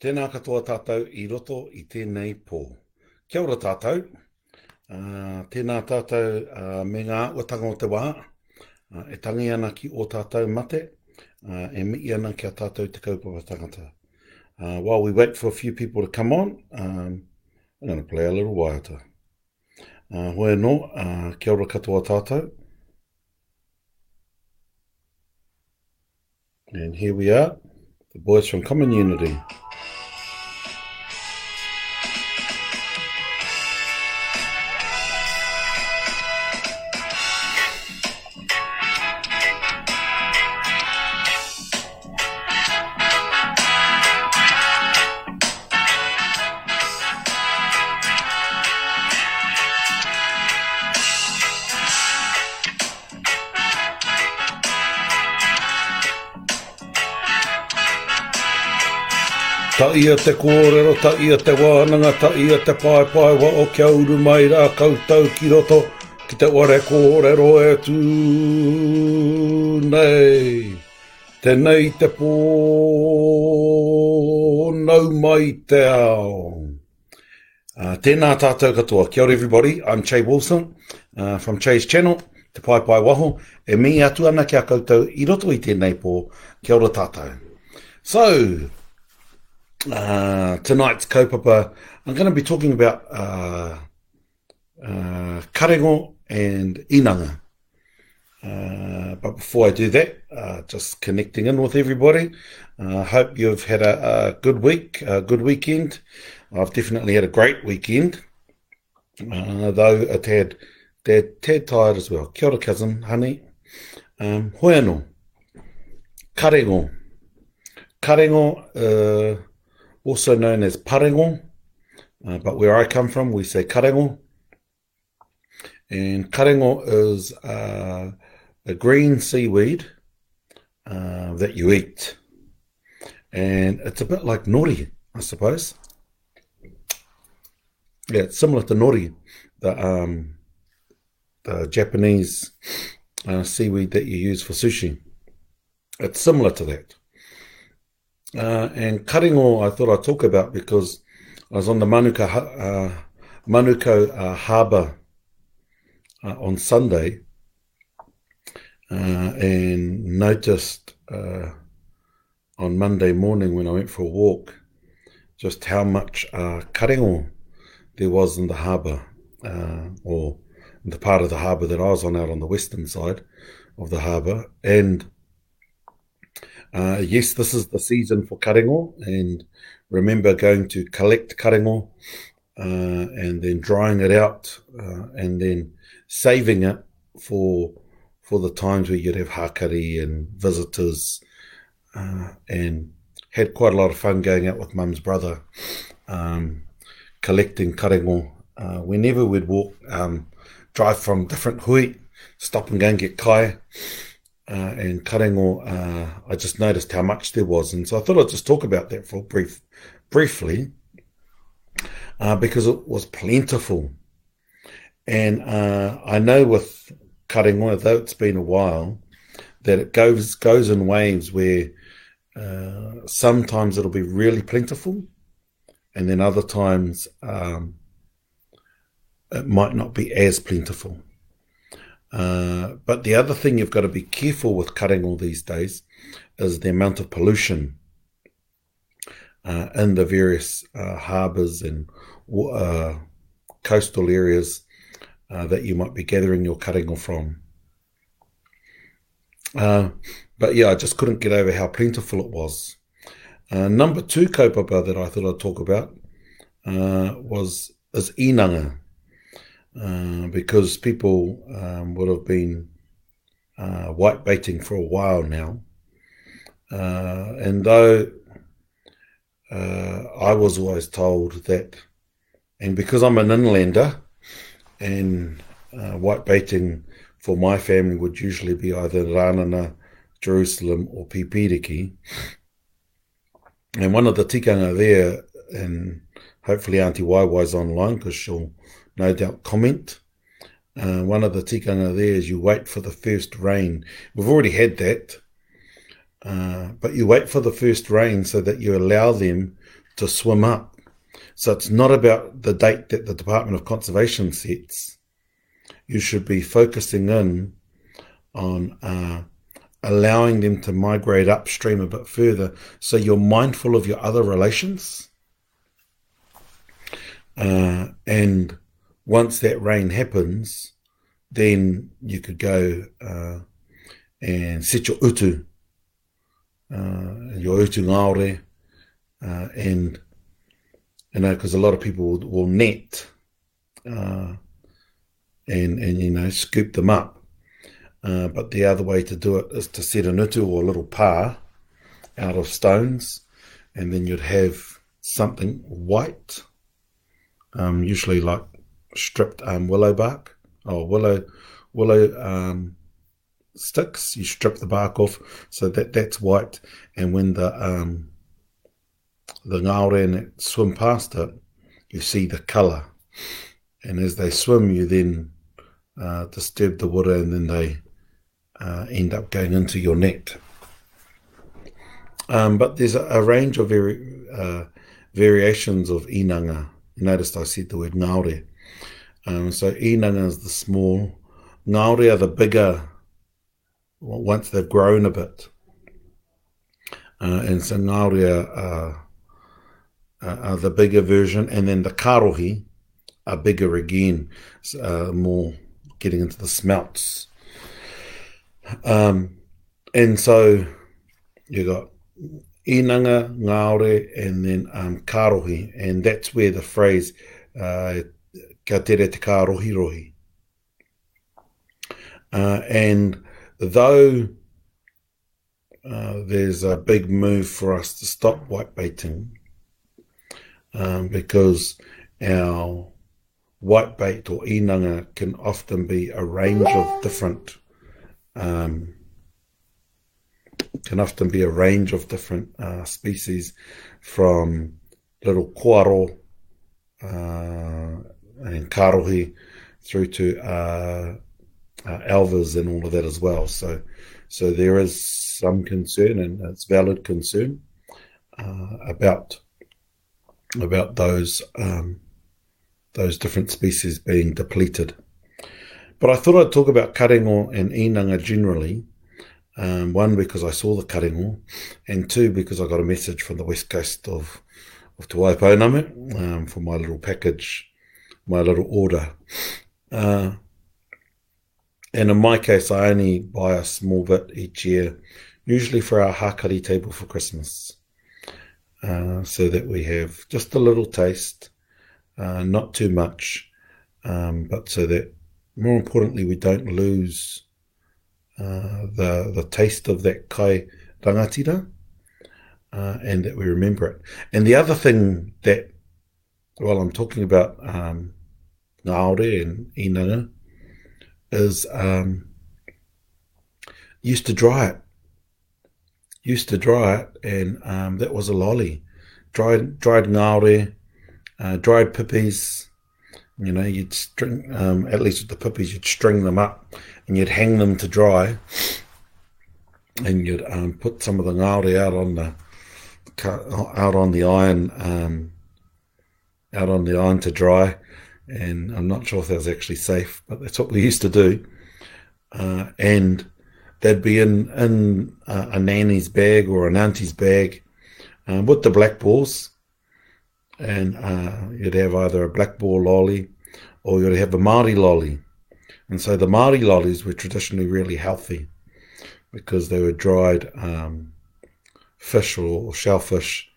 Tēnā katoa tātou i roto i tēnei pō. Kia ora tātou. Uh, tēnā tātou uh, me ngā uatanga o te wā. Uh, e tangi ana ki o tātou mate. Uh, e mi ana ki a tātou te kaupapa tangata. Uh, while we wait for a few people to come on, um, I'm going to play a little waiata. Uh, hoi no, uh, kia ora katoa tātou. And here we are, the boys from Common Unity. Ta ia te kōrero, ta ia te wānanga, ta ia te pai pai wa o kia uru mai rā kautau ki roto ki te ware kōrero e tū nei. Te nei te pō nau mai te ao. Uh, tēnā tātou katoa. Kia ora everybody, I'm Che Wilson uh, from Che's Channel, te pai pai waho. E mi atu ana kia koutou i roto i tēnei pō. Kia ora tātou. So, uh, tonight's kaupapa, I'm going to be talking about uh, uh, karengo and inanga. Uh, but before I do that, uh, just connecting in with everybody. I uh, hope you've had a, a, good week, a good weekend. I've definitely had a great weekend, uh, though a had tad, tad tired as well. Kia ora, cousin, honey. Um, hoi anō. Karengo. Karengo, uh, also known as parengo, uh, but where I come from, we say karengo. And karengo is uh, a green seaweed uh, that you eat. And it's a bit like nori, I suppose. Yeah, it's similar to nori, the, um, the Japanese uh, seaweed that you use for sushi. It's similar to that. Uh, and Karengo, I thought I'd talk about because I was on the Manuka, uh, Manukau uh, Harbour uh, on Sunday uh, and noticed uh, on Monday morning when I went for a walk just how much uh, there was in the harbour or in the part of the harbour that I was on out on the western side of the harbour. And uh, yes, this is the season for karengo, and remember going to collect karengo uh, and then drying it out uh, and then saving it for for the times where you'd have hakari and visitors uh, and had quite a lot of fun going out with mum's brother um, collecting karengo. Uh, whenever we'd walk, um, drive from different hui, stop and go and get kai uh, and Karengo, uh, I just noticed how much there was. And so I thought I'd just talk about that for brief, briefly, uh, because it was plentiful. And uh, I know with Karengo, although it's been a while, that it goes goes in waves where uh, sometimes it'll be really plentiful, and then other times um, it might not be as plentiful. Uh, but the other thing you've got to be careful with cutting all these days is the amount of pollution uh, in the various uh, harbours and uh, coastal areas uh, that you might be gathering your cutting from. but yeah, I just couldn't get over how plentiful it was. number two kaupapa that I thought I'd talk about was is inanga. Uh, because people um, would have been uh, white baiting for a while now. Uh, and though uh, I was always told that, and because I'm an inlander, and uh, white baiting for my family would usually be either Ranana, Jerusalem, or Pipiriki. And one of the tikanga there, and hopefully Auntie Waiwai's online because she'll no doubt comment. Uh, one of the tikanga there is you wait for the first rain. We've already had that, uh, but you wait for the first rain so that you allow them to swim up. So it's not about the date that the Department of Conservation sets. You should be focusing in on uh, allowing them to migrate upstream a bit further so you're mindful of your other relations. Uh, and once that rain happens, then you could go uh, and set your utu, uh, your utu ngaore, uh, and you know because a lot of people will, net uh, and and you know scoop them up. Uh, but the other way to do it is to set an utu or a little pa out of stones, and then you'd have something white, um, usually like stripped um, willow bark or willow willow um, sticks. You strip the bark off so that that's white, and when the um, the ngaore swim past it, you see the colour, and as they swim, you then uh, disturb the water, and then they uh, end up going into your net. Um, but there's a, a range of vari- uh, variations of inanga. You noticed I said the word ngaore. Um, so inanga is the small, ngaore are the bigger once they've grown a bit. Uh, and so ngaore are, are, the bigger version, and then the karohi are bigger again, uh, more getting into the smelts. Um, and so you got inanga, ngaore, and then um, karohi, and that's where the phrase uh, ka tere te karohi rohi. Uh, and though uh, there's a big move for us to stop white baiting um, because our white bait or inanga can often be a range of different um, can often be a range of different uh, species from little koaro uh, and karohi through to uh, uh, and all of that as well. So, so there is some concern, and it's valid concern uh, about about those um, those different species being depleted. But I thought I'd talk about karengo and inanga generally. Um, one because I saw the karengo, and two because I got a message from the west coast of of Te Waipounamu um, for my little package, my little order. Uh, and in my case, I only buy a small bit each year, usually for our hakari table for Christmas, uh, so that we have just a little taste, uh, not too much, um, but so that more importantly, we don't lose uh, the the taste of that kai rangatira, uh, and that we remember it. And the other thing that, while I'm talking about um, ngaore and inanga, is um, used to dry it. Used to dry it, and um, that was a lolly. Dried dried ngaore, uh, dried pipis. You know, you'd string um, at least with the pipis, you'd string them up and you'd hang them to dry, and you'd um, put some of the ngaore out on the out on the iron, um, out on the iron to dry and I'm not sure if that was actually safe, but that's what we used to do. Uh, and they'd be in in uh, a nanny's bag or an auntie's bag uh, with the black balls, and uh, you'd have either a black ball lolly or you'd have a Māori lolly. And so the Māori lollies were traditionally really healthy because they were dried um, fish or shellfish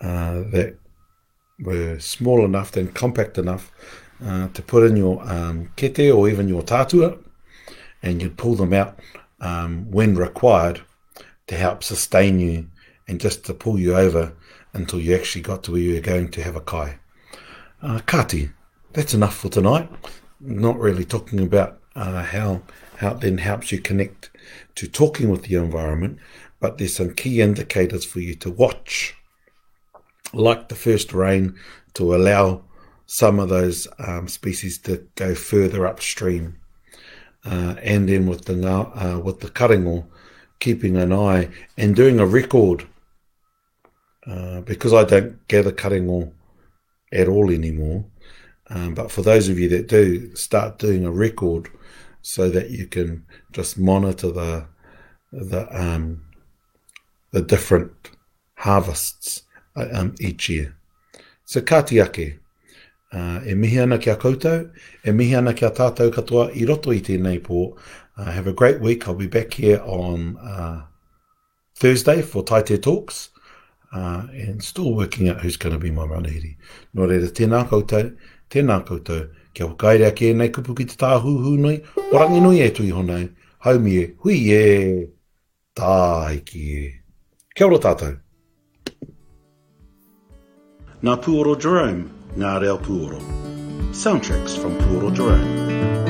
uh, that were small enough and compact enough uh, to put in your um, kete or even your tatua, and you'd pull them out um, when required to help sustain you and just to pull you over until you actually got to where you're going to have a kai. Uh, kati, that's enough for tonight. Not really talking about uh, how how it then helps you connect to talking with the environment, but there's some key indicators for you to watch, like the first rain, to allow some of those um, species to go further upstream. Uh, and then with the uh, with the karengo, keeping an eye and doing a record uh, because I don't gather karengo at all anymore. Um, but for those of you that do, start doing a record so that you can just monitor the the um, the different harvests uh, um, each year. So kāti ake, uh, e mihi ana kia koutou, e mihi ana kia tātou katoa i roto i tēnei pō. Uh, have a great week. I'll be back here on uh, Thursday for Tai Te Talks uh, and still working out who's going to be my manahiri. Nō reira, tēnā koutou, tēnā koutou, kia whakaerea ke nei kupu ki te tāhuhu nui, orangi nui e tui honau, haumi e, hui e, tāiki e. Kia ora tātou. Ngā Puoro Jerome, Ngā Reo Puoro. Soundtracks from Puoro Jerome.